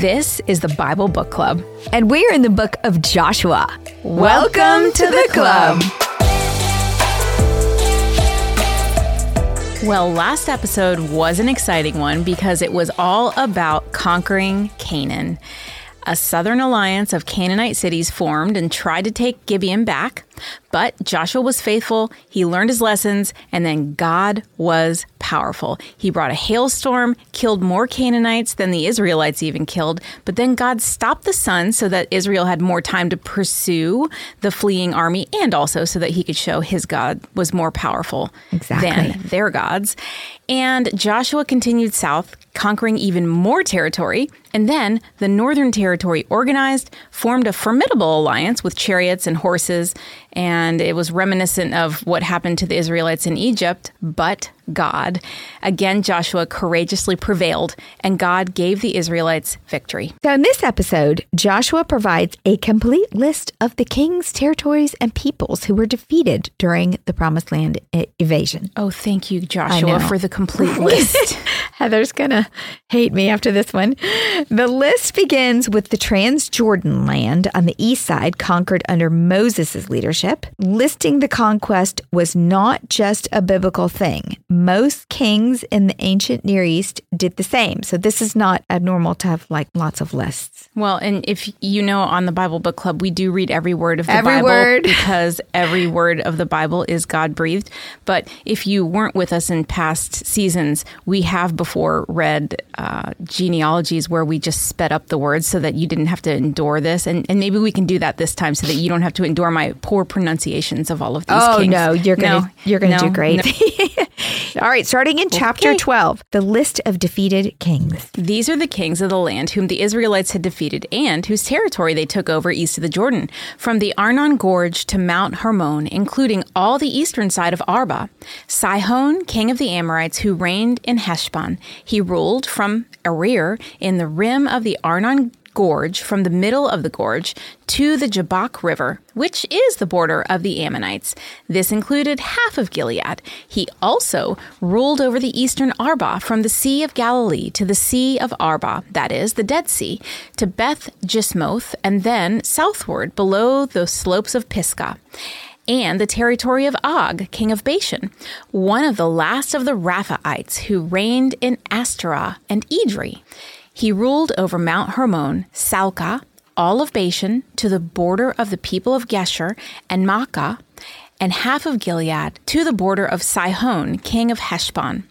This is the Bible Book Club. And we're in the book of Joshua. Welcome to the club. Well, last episode was an exciting one because it was all about conquering Canaan. A southern alliance of Canaanite cities formed and tried to take Gibeon back, but Joshua was faithful, he learned his lessons, and then God was powerful. He brought a hailstorm, killed more Canaanites than the Israelites even killed, but then God stopped the sun so that Israel had more time to pursue the fleeing army and also so that he could show his God was more powerful Exactly. than their gods. And Joshua continued south, conquering even more territory. And then the Northern Territory organized, formed a formidable alliance with chariots and horses. And it was reminiscent of what happened to the Israelites in Egypt, but God. Again, Joshua courageously prevailed, and God gave the Israelites victory. So, in this episode, Joshua provides a complete list of the kings, territories, and peoples who were defeated during the Promised Land invasion. Oh, thank you, Joshua, for the complete list. Heather's gonna hate me after this one. The list begins with the Transjordan land on the east side, conquered under Moses' leadership. Listing the conquest was not just a biblical thing. Most kings in the ancient Near East did the same. So this is not abnormal to have like lots of lists. Well, and if you know on the Bible Book Club, we do read every word of the Every Bible word. because every word of the Bible is God breathed. But if you weren't with us in past seasons, we have before read uh, genealogies where we just sped up the words so that you didn't have to endure this. And, and maybe we can do that this time so that you don't have to endure my poor pronunciations of all of these Oh kings. no, you're gonna No, you're gonna no, do great. no. All right, starting in chapter Okay. 12, the list of defeated kings. These are the kings of the land whom the Israelites had defeated and whose territory they took over east of the Jordan, from the Arnon Gorge to Mount Hermon, including all the eastern side of Arabah. Sihon, king of the Amorites, who reigned in Heshbon. He ruled from Arir in the rim of the Arnon Gorge, from the middle of the gorge to the Jabbok River, which is the border of the Ammonites. This included half of Gilead. He also ruled over the eastern Arabah from the Sea of Galilee to the Sea of Arabah, that is, the Dead Sea, to Beth Jeshimoth, and then southward below the slopes of Pisgah and the territory of Og, king of Bashan, one of the last of the Rephaites who reigned in Ashtaroth and Edrei. He ruled over Mount Hermon, Salca, all of Bashan, to the border of the people of Geshur and Maacah, and half of Gilead to the border of Sihon, king of Heshbon.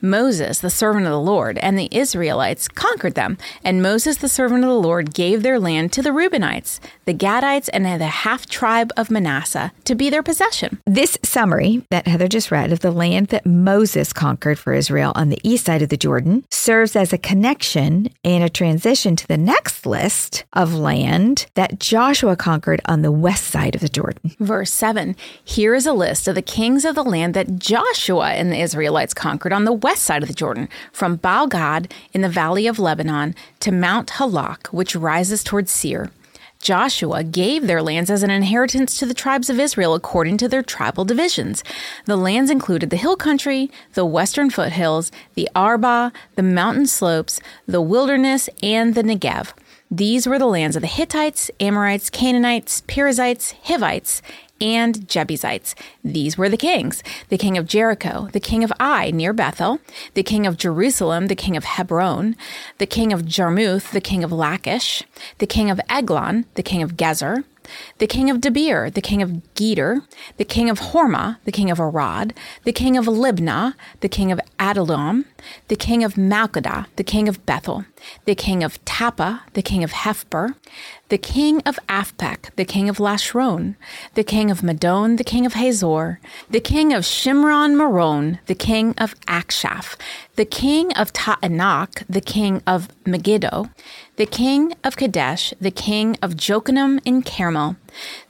Moses, the servant of the Lord, and the Israelites conquered them, and Moses, the servant of the Lord, gave their land to the Reubenites, the Gadites, and the half tribe of Manasseh to be their possession. This summary that Heather just read of the land that Moses conquered for Israel on the east side of the Jordan serves as a connection and a transition to the next list of land that Joshua conquered on the west side of the Jordan. Verse 7 Here is a list of the kings of the land that Joshua and the Israelites conquered on the west side of the Jordan, from Baal Gad in the valley of Lebanon to Mount Halak, which rises towards Seir. Joshua gave their lands as an inheritance to the tribes of Israel according to their tribal divisions. The lands included the hill country, the western foothills, the Arabah, the mountain slopes, the wilderness, and the Negev. These were the lands of the Hittites, Amorites, Canaanites, Perizzites, Hivites, and Jebusites. These were the kings the king of Jericho, the king of Ai near Bethel, the king of Jerusalem, the king of Hebron, the king of Jarmuth, the king of Lachish, the king of Eglon, the king of Gezer, the king of Debir, the king of Geder, the king of Hormah, the king of Arad, the king of Libnah, the king of Adullam, the king of Makkedah, the king of Bethel, the king of Tappa, the king of Hephber, the king of Aphek, the king of Lasharon, the king of Madon, the king of Hazor, the king of Shimron Meron, the king of Akshaph, the king of Ta'anak, the king of Megiddo, the king of Kadesh, the king of Jokneam in Carmel,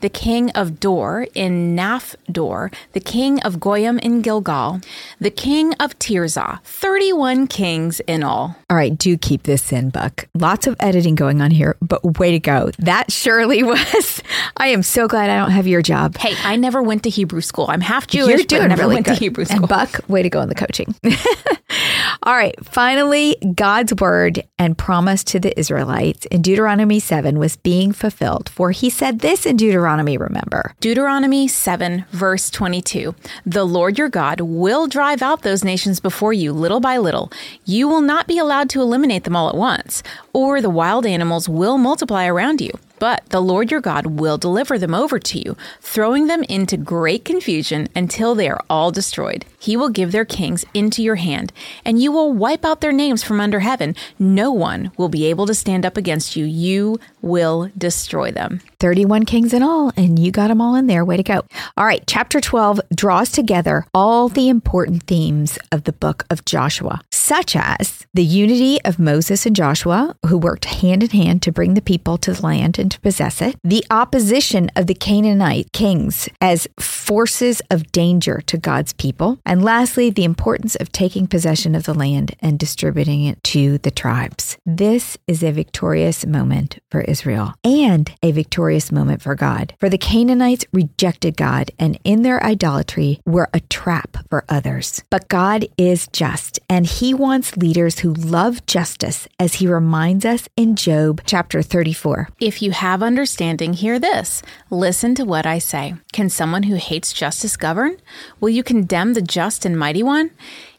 the king of Dor in Naphdor, the king of Goyim in Gilgal, the king of Tirzah. 31 kings in all. All right, do keep this in, Buck. Lots of editing going on here, but way to go. That surely was. I am so glad I don't have your job. Hey, I never went to Hebrew school. I'm half Jewish, You're but doing I never really went good. to Hebrew school. And Buck, way to go in the coaching. All right, finally, God's word and promise to the Israelites in Deuteronomy 7 was being fulfilled. For he said this in Deuteronomy, remember. Deuteronomy 7, verse 22. The Lord your God will drive out those nations before you little by little. You will not be allowed to eliminate them all at once, or the wild animals will multiply around you. But the Lord your God will deliver them over to you, throwing them into great confusion until they are all destroyed. He will give their kings into your hand, and you will wipe out their names from under heaven. No one will be able to stand up against you. You will destroy them. 31 kings in all, and you got them all in there. Way to go. All right, chapter 12 draws together all the important themes of the book of Joshua, such as the unity of Moses and Joshua, who worked hand in hand to bring the people to the land and to possess it, the opposition of the Canaanite kings as forces of danger to God's people, and lastly, the importance of taking possession of the land and distributing it to the tribes. This is a victorious moment for Israel and a victorious moment for God. For the Canaanites rejected God and in their idolatry were a trap for others. But God is just and he wants leaders who love justice as he reminds us in Job chapter 34. If you have understanding, hear this. Listen to what I say. Can someone who hates justice govern? Will you condemn the just and mighty one?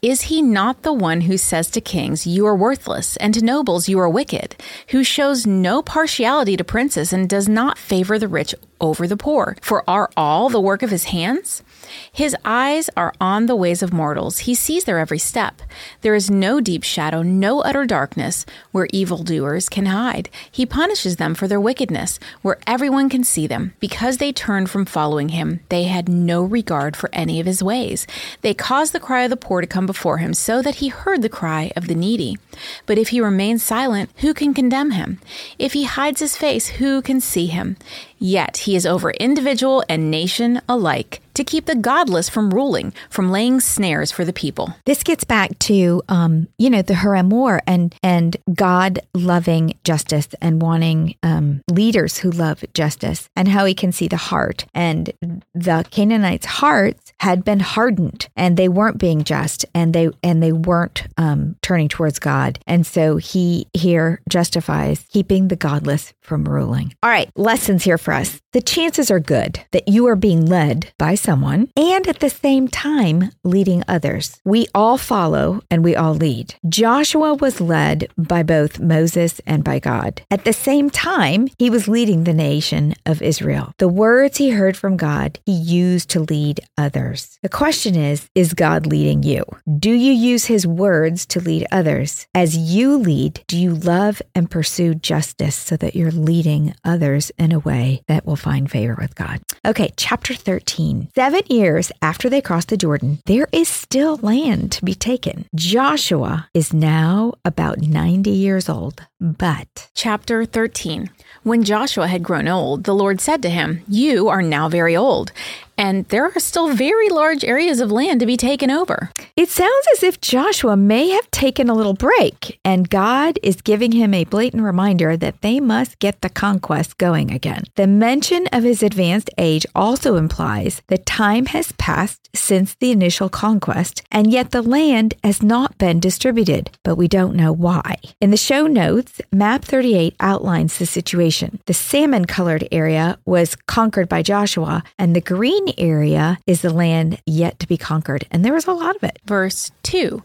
Is he not the one who says to kings, You are worthless, and to nobles, You are wicked, who shows no partiality to princes and does not favor the rich over the poor? For are all the work of his hands? His eyes are on the ways of mortals. He sees their every step. There is no deep shadow, no utter darkness where evildoers can hide. He punishes them for their wickedness, where everyone can see them. Because they turned from following him, they had no regard for any of his ways. They caused the cry of the poor to come before him, so that he heard the cry of the needy. But if he remains silent, who can condemn him? If he hides his face, who can see him? Yet he is over individual and nation alike to keep the godless from ruling, from laying snares for the people. This gets back to, um, you know, the herem War and and God loving justice and wanting um, leaders who love justice, and how He can see the heart. And the Canaanites' hearts had been hardened, and they weren't being just, and they and they weren't um, turning towards God. And so He here justifies keeping the godless from ruling. All right, lessons here for us. The chances are good that you are being led by someone and at the same time leading others. We all follow and we all lead. Joshua was led by both Moses and by God. At the same time, he was leading the nation of Israel. The words he heard from God, he used to lead others. The question is Is God leading you? Do you use his words to lead others? As you lead, do you love and pursue justice so that you're leading others in a way that will find favor with God? Okay, chapter 13. Seven years after they crossed the Jordan, there is still land to be taken. Joshua is now about 90 years old, but. Chapter 13. When Joshua had grown old, the Lord said to him, You are now very old, and there are still very large areas of land to be taken over. It sounds as if Joshua may have taken a little break, and God is giving him a blatant reminder that they must get the conquest going again. The mention of his advanced age also implies that time has passed since the initial conquest, and yet the land has not been distributed, but we don't know why. In the show notes, map 38 outlines the situation. The salmon colored area was conquered by Joshua, and the green area is the land yet to be conquered, and there was a lot of it. Verse 2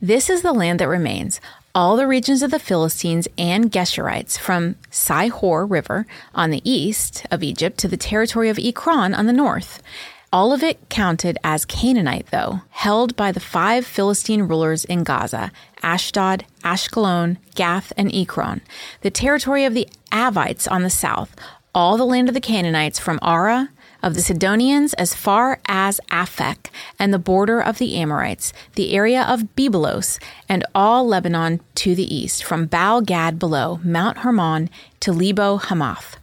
This is the land that remains. All the regions of the Philistines and Geshurites, from Shihor River on the east of Egypt to the territory of Ekron on the north. All of it counted as Canaanite, though, held by the five Philistine rulers in Gaza Ashdod, Ashkelon, Gath, and Ekron, the territory of the Avites on the south, all the land of the Canaanites from Ara, of the Sidonians as far as Aphek, and the border of the Amorites, the area of Byblos, and all Lebanon to the east, from Baal Gad below, Mount Hermon to Lebo Hamath.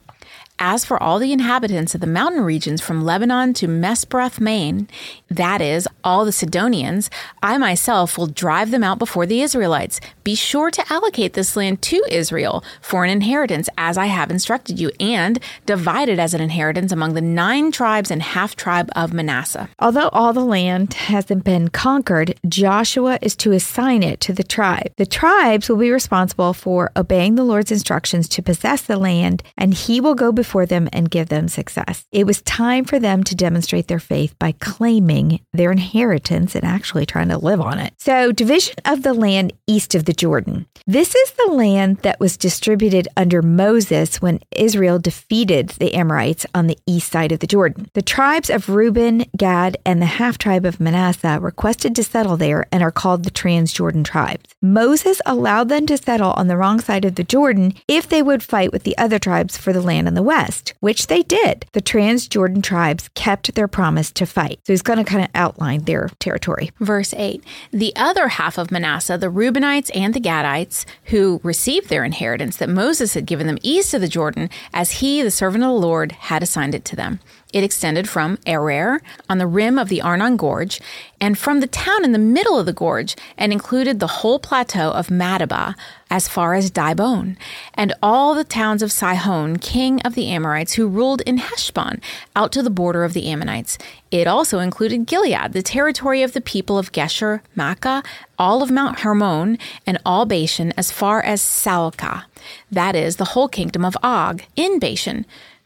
As for all the inhabitants of the mountain regions from Lebanon to Misrephoth, Main, that is, all the Sidonians, I myself will drive them out before the Israelites. Be sure to allocate this land to Israel for an inheritance, as I have instructed you, and divide it as an inheritance among the nine tribes and half tribe of Manasseh. Although all the land hasn't been conquered, Joshua is to assign it to the tribe. The tribes will be responsible for obeying the Lord's instructions to possess the land, and he will go before them and give them success. It was time for them to demonstrate their faith by claiming their inheritance and actually trying to live on it. So, division of the land east of the Jordan. This is the land that was distributed under Moses when Israel defeated the Amorites on the east side of the Jordan. The tribes of Reuben, Gad, and the half tribe of Manasseh requested to settle there and are called the Transjordan tribes. Moses allowed them to settle on the wrong side of the Jordan if they would fight with the other tribes for the land in the west, which they did. The Transjordan tribes kept their promise to fight. So he's going to kind of outline their territory. Verse 8 The other half of Manasseh, the Reubenites and the Gadites, who received their inheritance that Moses had given them east of the Jordan, as he, the servant of the Lord, had assigned it to them. It extended from Aroer on the rim of the Arnon Gorge and from the town in the middle of the gorge and included the whole plateau of Medeba as far as Dibon and all the towns of Sihon, king of the Amorites, who ruled in Heshbon, out to the border of the Ammonites. It also included Gilead, the territory of the people of Geshur, Maacah, all of Mount Hermon, and all Bashan as far as Salcah, that is, the whole kingdom of Og, in Bashan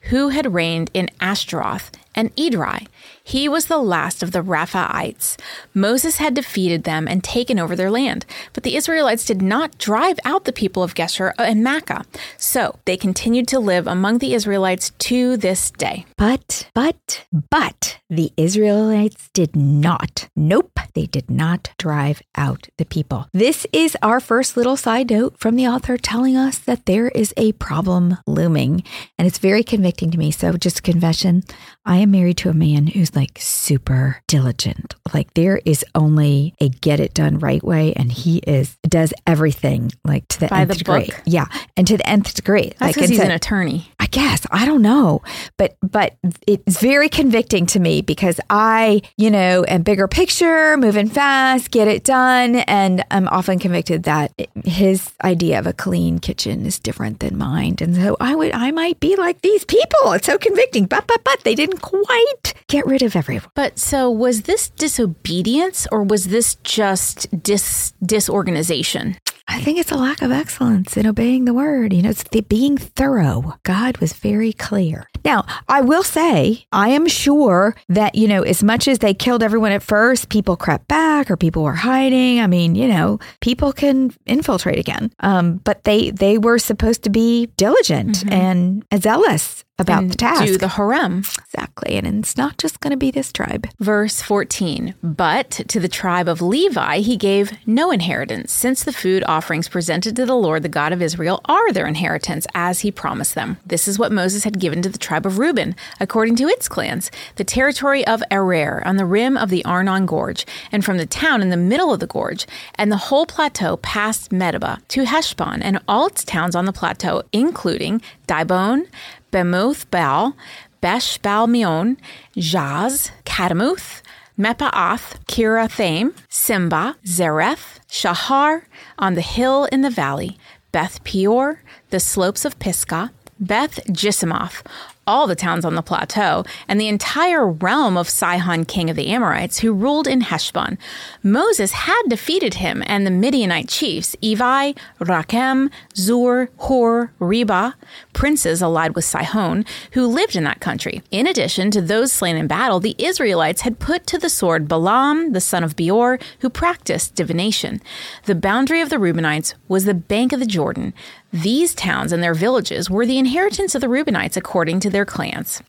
who had reigned in Ashtaroth and Edrei. He was the last of the Rephaites. Moses had defeated them and taken over their land, but the Israelites did not drive out the people of Geshur and Maacah. So they continued to live among the Israelites to this day. But, but, but the Israelites did not. Nope, they did not drive out the people. This is our first little side note from the author telling us that there is a problem looming, and it's very convicting to me. So, just a confession I am married to a man who's like super diligent. Like there is only a get it done right way, and he is does everything like to the By nth the degree. book. Yeah, and to the nth degree. That's like because he's it's an attorney. Guess I don't know, but but it's very convicting to me because I, you know, am bigger picture, moving fast, get it done, and I'm often convicted that his idea of a clean kitchen is different than mine, and so I would I might be like these people. It's so convicting, but but but they didn't quite get rid of everyone. But so was this disobedience or was this just dis disorganization? I think it's a lack of excellence in obeying the word. You know, it's the being thorough. God was very clear. Now, I will say, I am sure that, you know, as much as they killed everyone at first, people crept back or people were hiding. I mean, you know, people can infiltrate again. Um, but they they were supposed to be diligent and zealous about And the task. Do the harem. exactly. And it's not just going to be this tribe. Verse 14 But to the tribe of Levi he gave no inheritance, since the food offerings presented to the Lord, the God of Israel, are their inheritance, as he promised them. This is what Moses had given to the tribe of Reuben, according to its clans, the territory of Aroer on the rim of the Arnon Gorge, and from the town in the middle of the gorge, and the whole plateau past Medeba to Heshbon, and all its towns on the plateau, including Dibon, Bamoth Baal, Beth Baal Meon, Jaz, Katamuth, Mephaath, Kiriathaim, Simba, Zareth, Shahar, on the hill in the valley, Beth Peor, the slopes of Pisgah, Beth Jeshimoth, all the towns on the plateau, and the entire realm of Sihon, king of the Amorites, who ruled in Heshbon. Moses had defeated him and the Midianite chiefs, Evi, Rakem, Zur, Hor, Reba, princes allied with Sihon, who lived in that country. In addition to those slain in battle, the Israelites had put to the sword Balaam, the son of Beor, who practiced divination. The boundary of the Reubenites was the bank of the Jordan. These towns and their villages were the inheritance of the Reubenites according to their clans.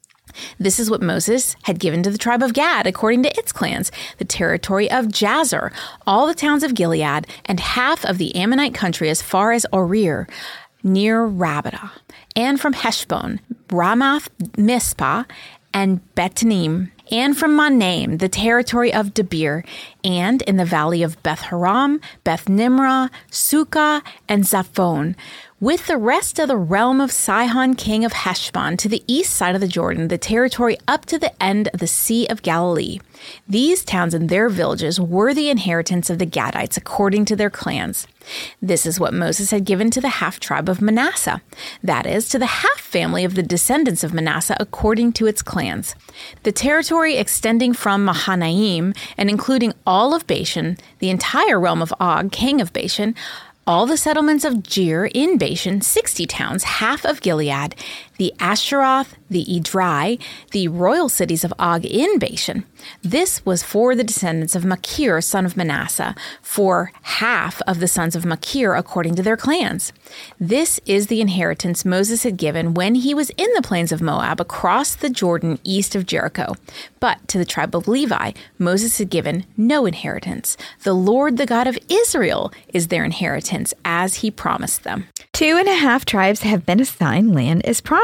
This is what Moses had given to the tribe of Gad according to its clans the territory of Jazer, all the towns of Gilead, and half of the Ammonite country as far as Orir, near Rabbadah, and from Heshbon, Ramath Mizpah, and Betonim, and from Mahanaim, the territory of Debir, and in the valley of Beth Haram, Beth Nimrah, Sukkah, and Zaphon, with the rest of the realm of Sihon, king of Heshbon, to the east side of the Jordan, the territory up to the end of the Sea of Galilee. These towns and their villages were the inheritance of the Gadites according to their clans. This is what Moses had given to the half tribe of Manasseh, that is, to the half family of the descendants of Manasseh according to its clans. The territory extending from Mahanaim and including all of Bashan, the entire realm of Og, king of Bashan, all the settlements of Jair in Bashan, 60 towns, half of Gilead, the Asheroth, the Edrei, the royal cities of Og in Bashan. This was for the descendants of Machir, son of Manasseh, for half of the sons of Machir according to their clans. This is the inheritance Moses had given when he was in the plains of Moab across the Jordan east of Jericho. But to the tribe of Levi, Moses had given no inheritance. The Lord, the God of Israel, is their inheritance as he promised them. Two and a half tribes have been assigned land as promised.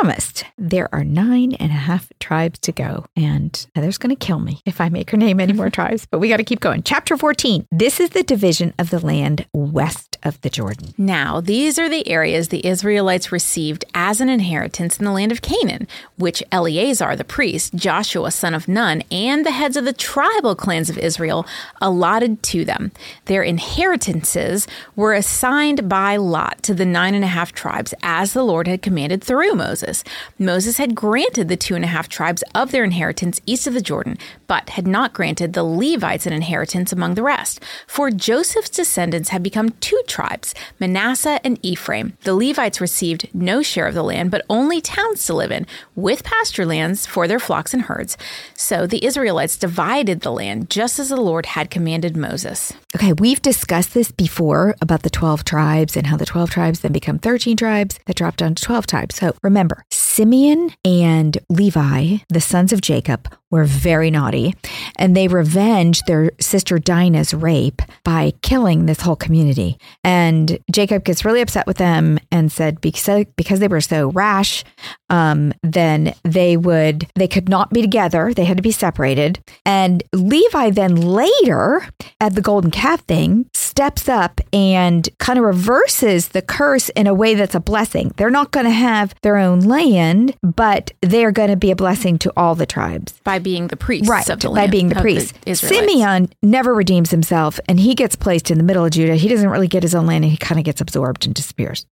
There are nine and a half tribes to go, and Heather's going to kill me if I make her name any more tribes, but we got to keep going. Chapter 14. This is the division of the land west of the Jordan. Now, these are the areas the Israelites received as an inheritance in the land of Canaan, which Eleazar the priest, Joshua son of Nun, and the heads of the tribal clans of Israel allotted to them. Their inheritances were assigned by lot to the nine and a half tribes, as the Lord had commanded through Moses. Moses had granted the two and a half tribes of their inheritance east of the Jordan, but had not granted the Levites an inheritance among the rest. For Joseph's descendants had become two tribes, Manasseh and Ephraim. The Levites received no share of the land, but only towns to live in, with pasture lands for their flocks and herds. So the Israelites divided the land just as the Lord had commanded Moses. Okay, we've discussed this before about the 12 tribes and how the 12 tribes then become 13 tribes that dropped down to 12 tribes. So remember, Simeon and Levi, the sons of Jacob, were very naughty and they revenged their sister Dinah's rape by killing this whole community. And Jacob gets really upset with them and said because, because they were so rash, um, then they would they could not be together. They had to be separated. And Levi then later at the golden calf thing steps up and kind of reverses the curse in a way that's a blessing. They're not going to have their own land, but they're going to be a blessing to all the tribes by being the priest right, of the by being the of priest. Israelites. Simeon never redeems himself and he gets placed in the middle of Judah. He doesn't really get his own land and he kind of gets absorbed and disappears.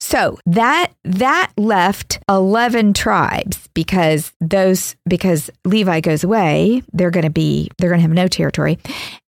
So that that left 11 tribes because those because Levi goes away, they're going to be they're going to have no territory.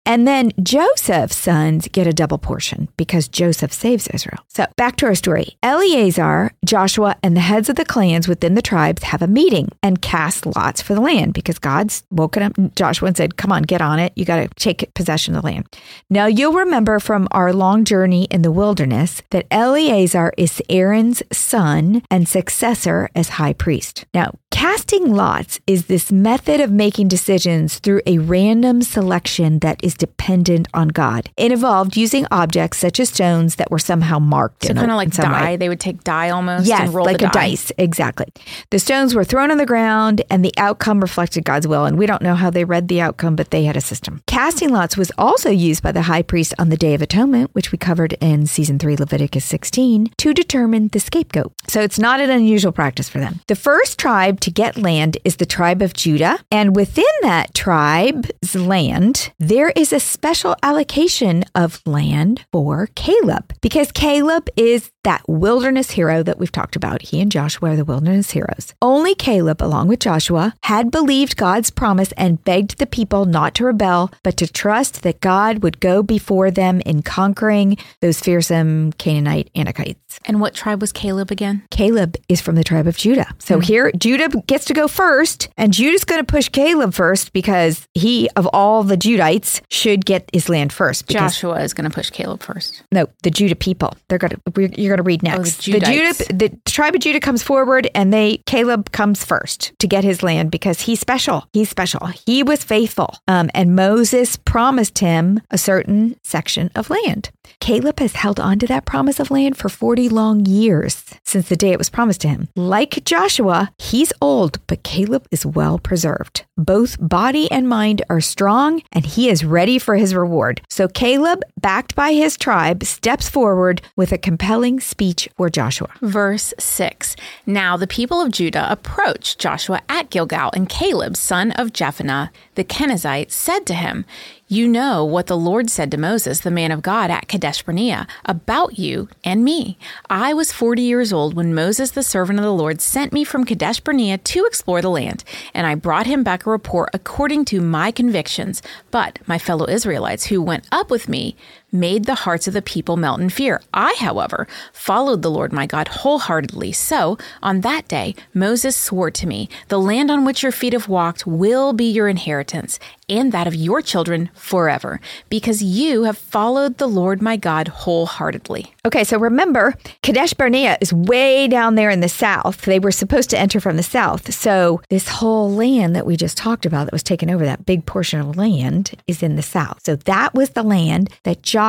And then Joseph's sons get a double portion because Joseph saves Israel. So back to our story. Eleazar, Joshua, and the heads of the clans within the tribes have a meeting and cast lots for the land because God's woken up Joshua and said, Come on, get on it. You got to take possession of the land. Now you'll remember from our long journey in the wilderness that Eleazar is Aaron's son and successor as high priest. Now, casting lots is this method of making decisions through a random selection that is dependent on God. It involved using objects such as stones that were somehow marked. So kind of like some way. die. They would take die almost Yes, and roll like a die. dice. Exactly. The stones were thrown on the ground and the outcome reflected God's will. And we don't know how they read the outcome, but they had a system. Casting lots was also used by the high priest on the Day of Atonement, which we covered in season three, Leviticus 16, to determine the scapegoat. So it's not an unusual practice for them. The first tribe to get land is the tribe of Judah. And within that tribe's land, there is a special allocation of land for Caleb because Caleb is that wilderness hero that we've talked about. He and Joshua are the wilderness heroes. Only Caleb, along with Joshua, had believed God's promise and begged the people not to rebel, but to trust that God would go before them in conquering those fearsome Canaanite Anakites. And what tribe was Caleb again? Caleb is from the tribe of Judah. So here, Judah gets to go first, and Judah's going to push Caleb first because he, of all the Judites, should get his land first. Joshua is going to push Caleb first. no, the Judah people. They're going to. You're going to read next. the Judites. Judah, the tribe of Judah comes forward, and they Caleb comes first to get his land because he's special. He's special. He was faithful, um, and Moses promised him a certain section of land. Caleb has held on to that promise of land for 40 long years since the day it was promised to him. Like Joshua, he's old, but Caleb is well preserved. Both body and mind are strong, and he is ready for his reward. So Caleb, backed by his tribe, steps forward with a compelling speech for Joshua. Verse 6 Now the people of Judah approached Joshua at Gilgal, and Caleb, son of Jephunneh, the Kenizzite, said to him, you know what the Lord said to Moses, the man of God, at Kadesh Barnea, about you and me. I was 40 years old when Moses, the servant of the Lord, sent me from Kadesh Barnea to explore the land, and I brought him back a report according to my convictions. But my fellow Israelites who went up with me made the hearts of the people melt in fear. I, however, followed the Lord my God wholeheartedly. So on that day, Moses swore to me, The land on which your feet have walked will be your inheritance, and that of your children forever, because you have followed the Lord my God wholeheartedly. Okay, so remember, Kadesh Barnea is way down there in the south. They were supposed to enter from the south. So this whole land that we just talked about that was taken over, that big portion of land, is in the south. So that was the land that Joshua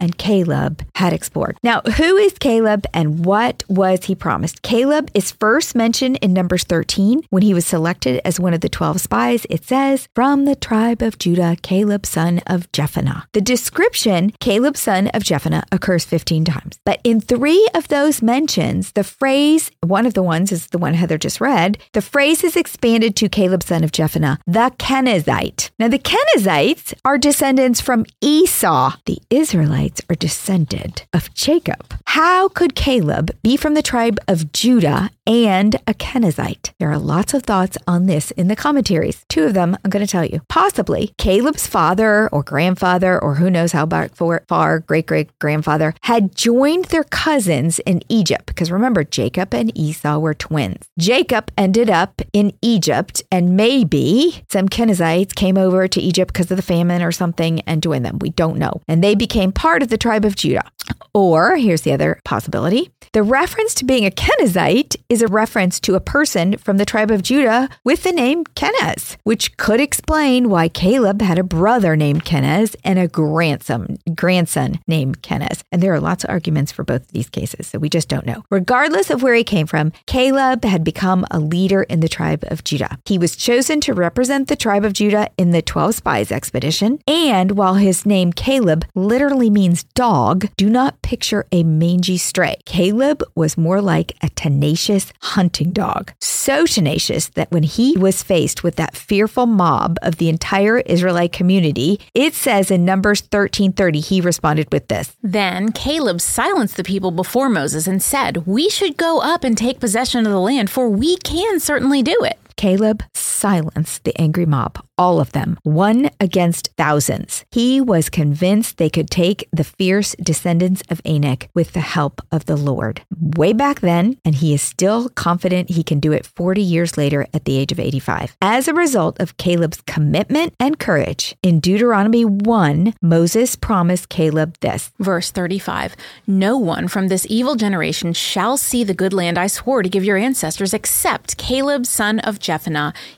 and Caleb had explored. Now, who is Caleb and what was he promised? Caleb is first mentioned in Numbers 13 when he was selected as one of the 12 spies. It says, From the tribe of Judah, Caleb, son of Jephunneh. The description, Caleb, son of Jephunneh, occurs 15 times times. But in three of those mentions, the phrase, one of the ones is the one Heather just read, the phrase is expanded to Caleb, son of Jephunneh, the Kenizzite. Now, the Kenizzites are descendants from Esau. The Israelites are descended of Jacob. How could Caleb be from the tribe of Judah and a Kenizzite? There are lots of thoughts on this in the commentaries. Two of them I'm going to tell you. Possibly Caleb's father or grandfather, or who knows how far, great great grandfather, had joined their cousins in Egypt. Because remember, Jacob and Esau were twins. Jacob ended up in Egypt, and maybe some Kenizzites came over to Egypt because of the famine or something and joined them. We don't know. And they became part of the tribe of Judah. Or here's the other possibility the reference to being a Kenizzite is a reference to a person from the tribe of Judah with the name Kenaz, which could explain why Caleb had a brother named Kenaz and a grandson, grandson named Kenaz. And there are lots of arguments for both of these cases, so we just don't know. Regardless of where he came from, Caleb had become a leader in the tribe of Judah. He was chosen to represent the tribe of Judah in the 12 spies expedition. And while his name Caleb literally means dog, do not picture a mangy stray. Caleb was more like a tenacious hunting dog. So tenacious that when he was faced with that fearful mob of the entire Israelite community, it says in Numbers 13:30 he responded with this. Then Caleb silenced the people before Moses and said, "We should go up and take possession of the land, for we can certainly do it." Caleb silenced the angry mob, all of them, one against thousands. He was convinced they could take the fierce descendants of Anak with the help of the Lord. Way back then, and he is still confident he can do it 40 years later at the age of 85. As a result of Caleb's commitment and courage, in Deuteronomy 1, Moses promised Caleb this. Verse 35 No one from this evil generation shall see the good land I swore to give your ancestors except Caleb, son of Jephunneh.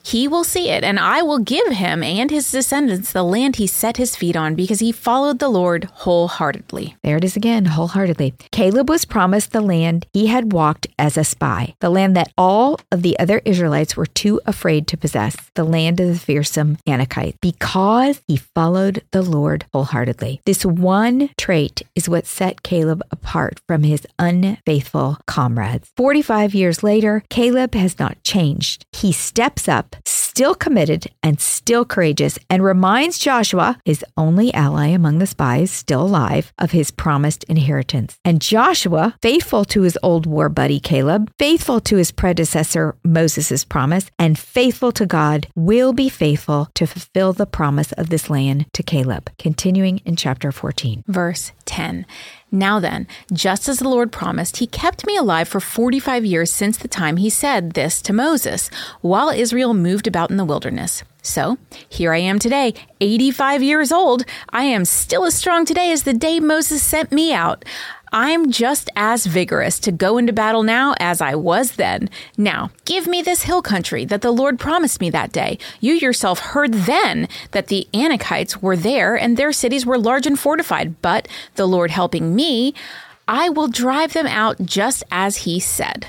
He will see it, and I will give him and his descendants the land he set his feet on because he followed the Lord wholeheartedly. There it is again, wholeheartedly. Caleb was promised the land he had walked as a spy, the land that all of the other Israelites were too afraid to possess, the land of the fearsome Anakites, because he followed the Lord wholeheartedly. This one trait is what set Caleb apart from his unfaithful comrades. 45 years later, Caleb has not changed. He steps up, still committed and still courageous, and reminds Joshua, his only ally among the spies still alive, of his promised inheritance. And Joshua, faithful to his old war buddy Caleb, faithful to his predecessor Moses' promise, and faithful to God, will be faithful to fulfill the promise of this land to Caleb. Continuing in chapter 14. Verse 10. Now then, just as the Lord promised, he kept me alive for 45 years since the time he said this to Moses, while Israel moved about in the wilderness. So here I am today, 85 years old. I am still as strong today as the day Moses sent me out. I'm just as vigorous to go into battle now as I was then. Now, give me this hill country that the Lord promised me that day. You yourself heard then that the Anakites were there and their cities were large and fortified, but the Lord helping me, I will drive them out just as he said.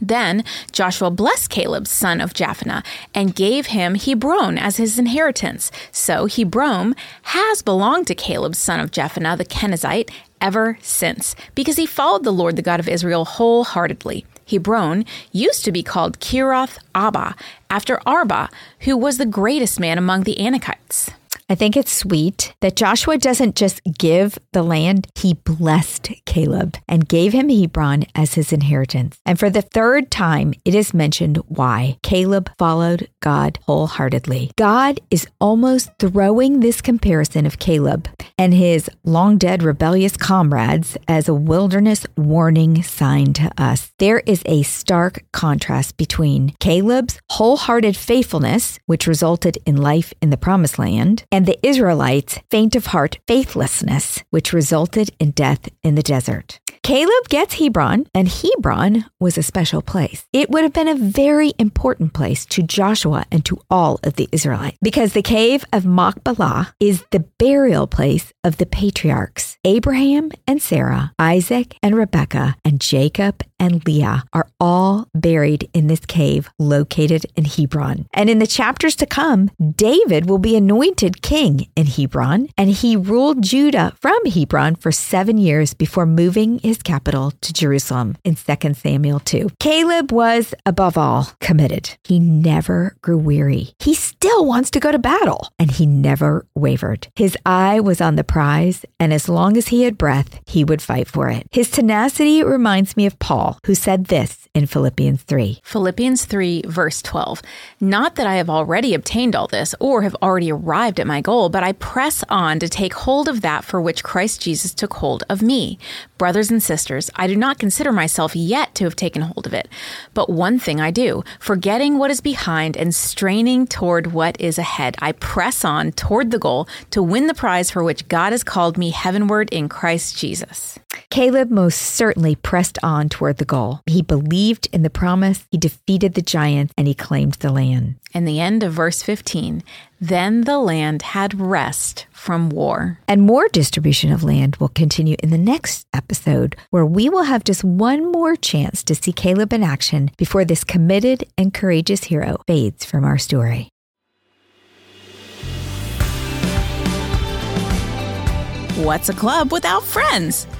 Then Joshua blessed Caleb, son of Jephunneh, and gave him Hebron as his inheritance. So Hebron has belonged to Caleb, son of Jephunneh, the Kenizzite, ever since, because he followed the Lord, the God of Israel, wholeheartedly. Hebron used to be called Kiriath Arba, after Arba, who was the greatest man among the Anakites. I think it's sweet that Joshua doesn't just give the land, he blessed Caleb and gave him Hebron as his inheritance. And for the third time, it is mentioned why Caleb followed God wholeheartedly. God is almost throwing this comparison of Caleb and his long dead rebellious comrades as a wilderness warning sign to us. There is a stark contrast between Caleb's wholehearted faithfulness, which resulted in life in the promised land, and the Israelites' faint of heart faithlessness, which resulted in death in the desert. Caleb gets Hebron, and Hebron was a special place. It would have been a very important place to Joshua and to all of the Israelites because the cave of Machpelah is the burial place of the patriarchs. Abraham and Sarah, Isaac and Rebekah, and Jacob and Leah are all buried in this cave located in Hebron. And in the chapters to come, David will be anointed king in Hebron, and he ruled Judah from Hebron for seven years before moving his capital to Jerusalem in 2 Samuel 2. Caleb was, above all, committed. He never grew weary. He still wants to go to battle, and he never wavered. His eye was on the prize, and as long as he had breath, he would fight for it. His tenacity reminds me of Paul, who said this in Philippians 3. Philippians 3, verse 12. Not that I have already obtained all this or have already arrived at my goal, but I press on to take hold of that for which Christ Jesus took hold of me. Brothers and sisters, I do not consider myself yet to have taken hold of it. But one thing I do, forgetting what is behind and straining toward what is ahead, I press on toward the goal to win the prize for which God has called me heavenward in Christ Jesus. Caleb most certainly pressed on toward the goal. He believed in the promise, he defeated the giants, and he claimed the land. And the end of verse 15 Then the land had rest from war. And more distribution of land will continue in the next episode, where we will have just one more chance to see Caleb in action before this committed and courageous hero fades from our story. What's a club without friends?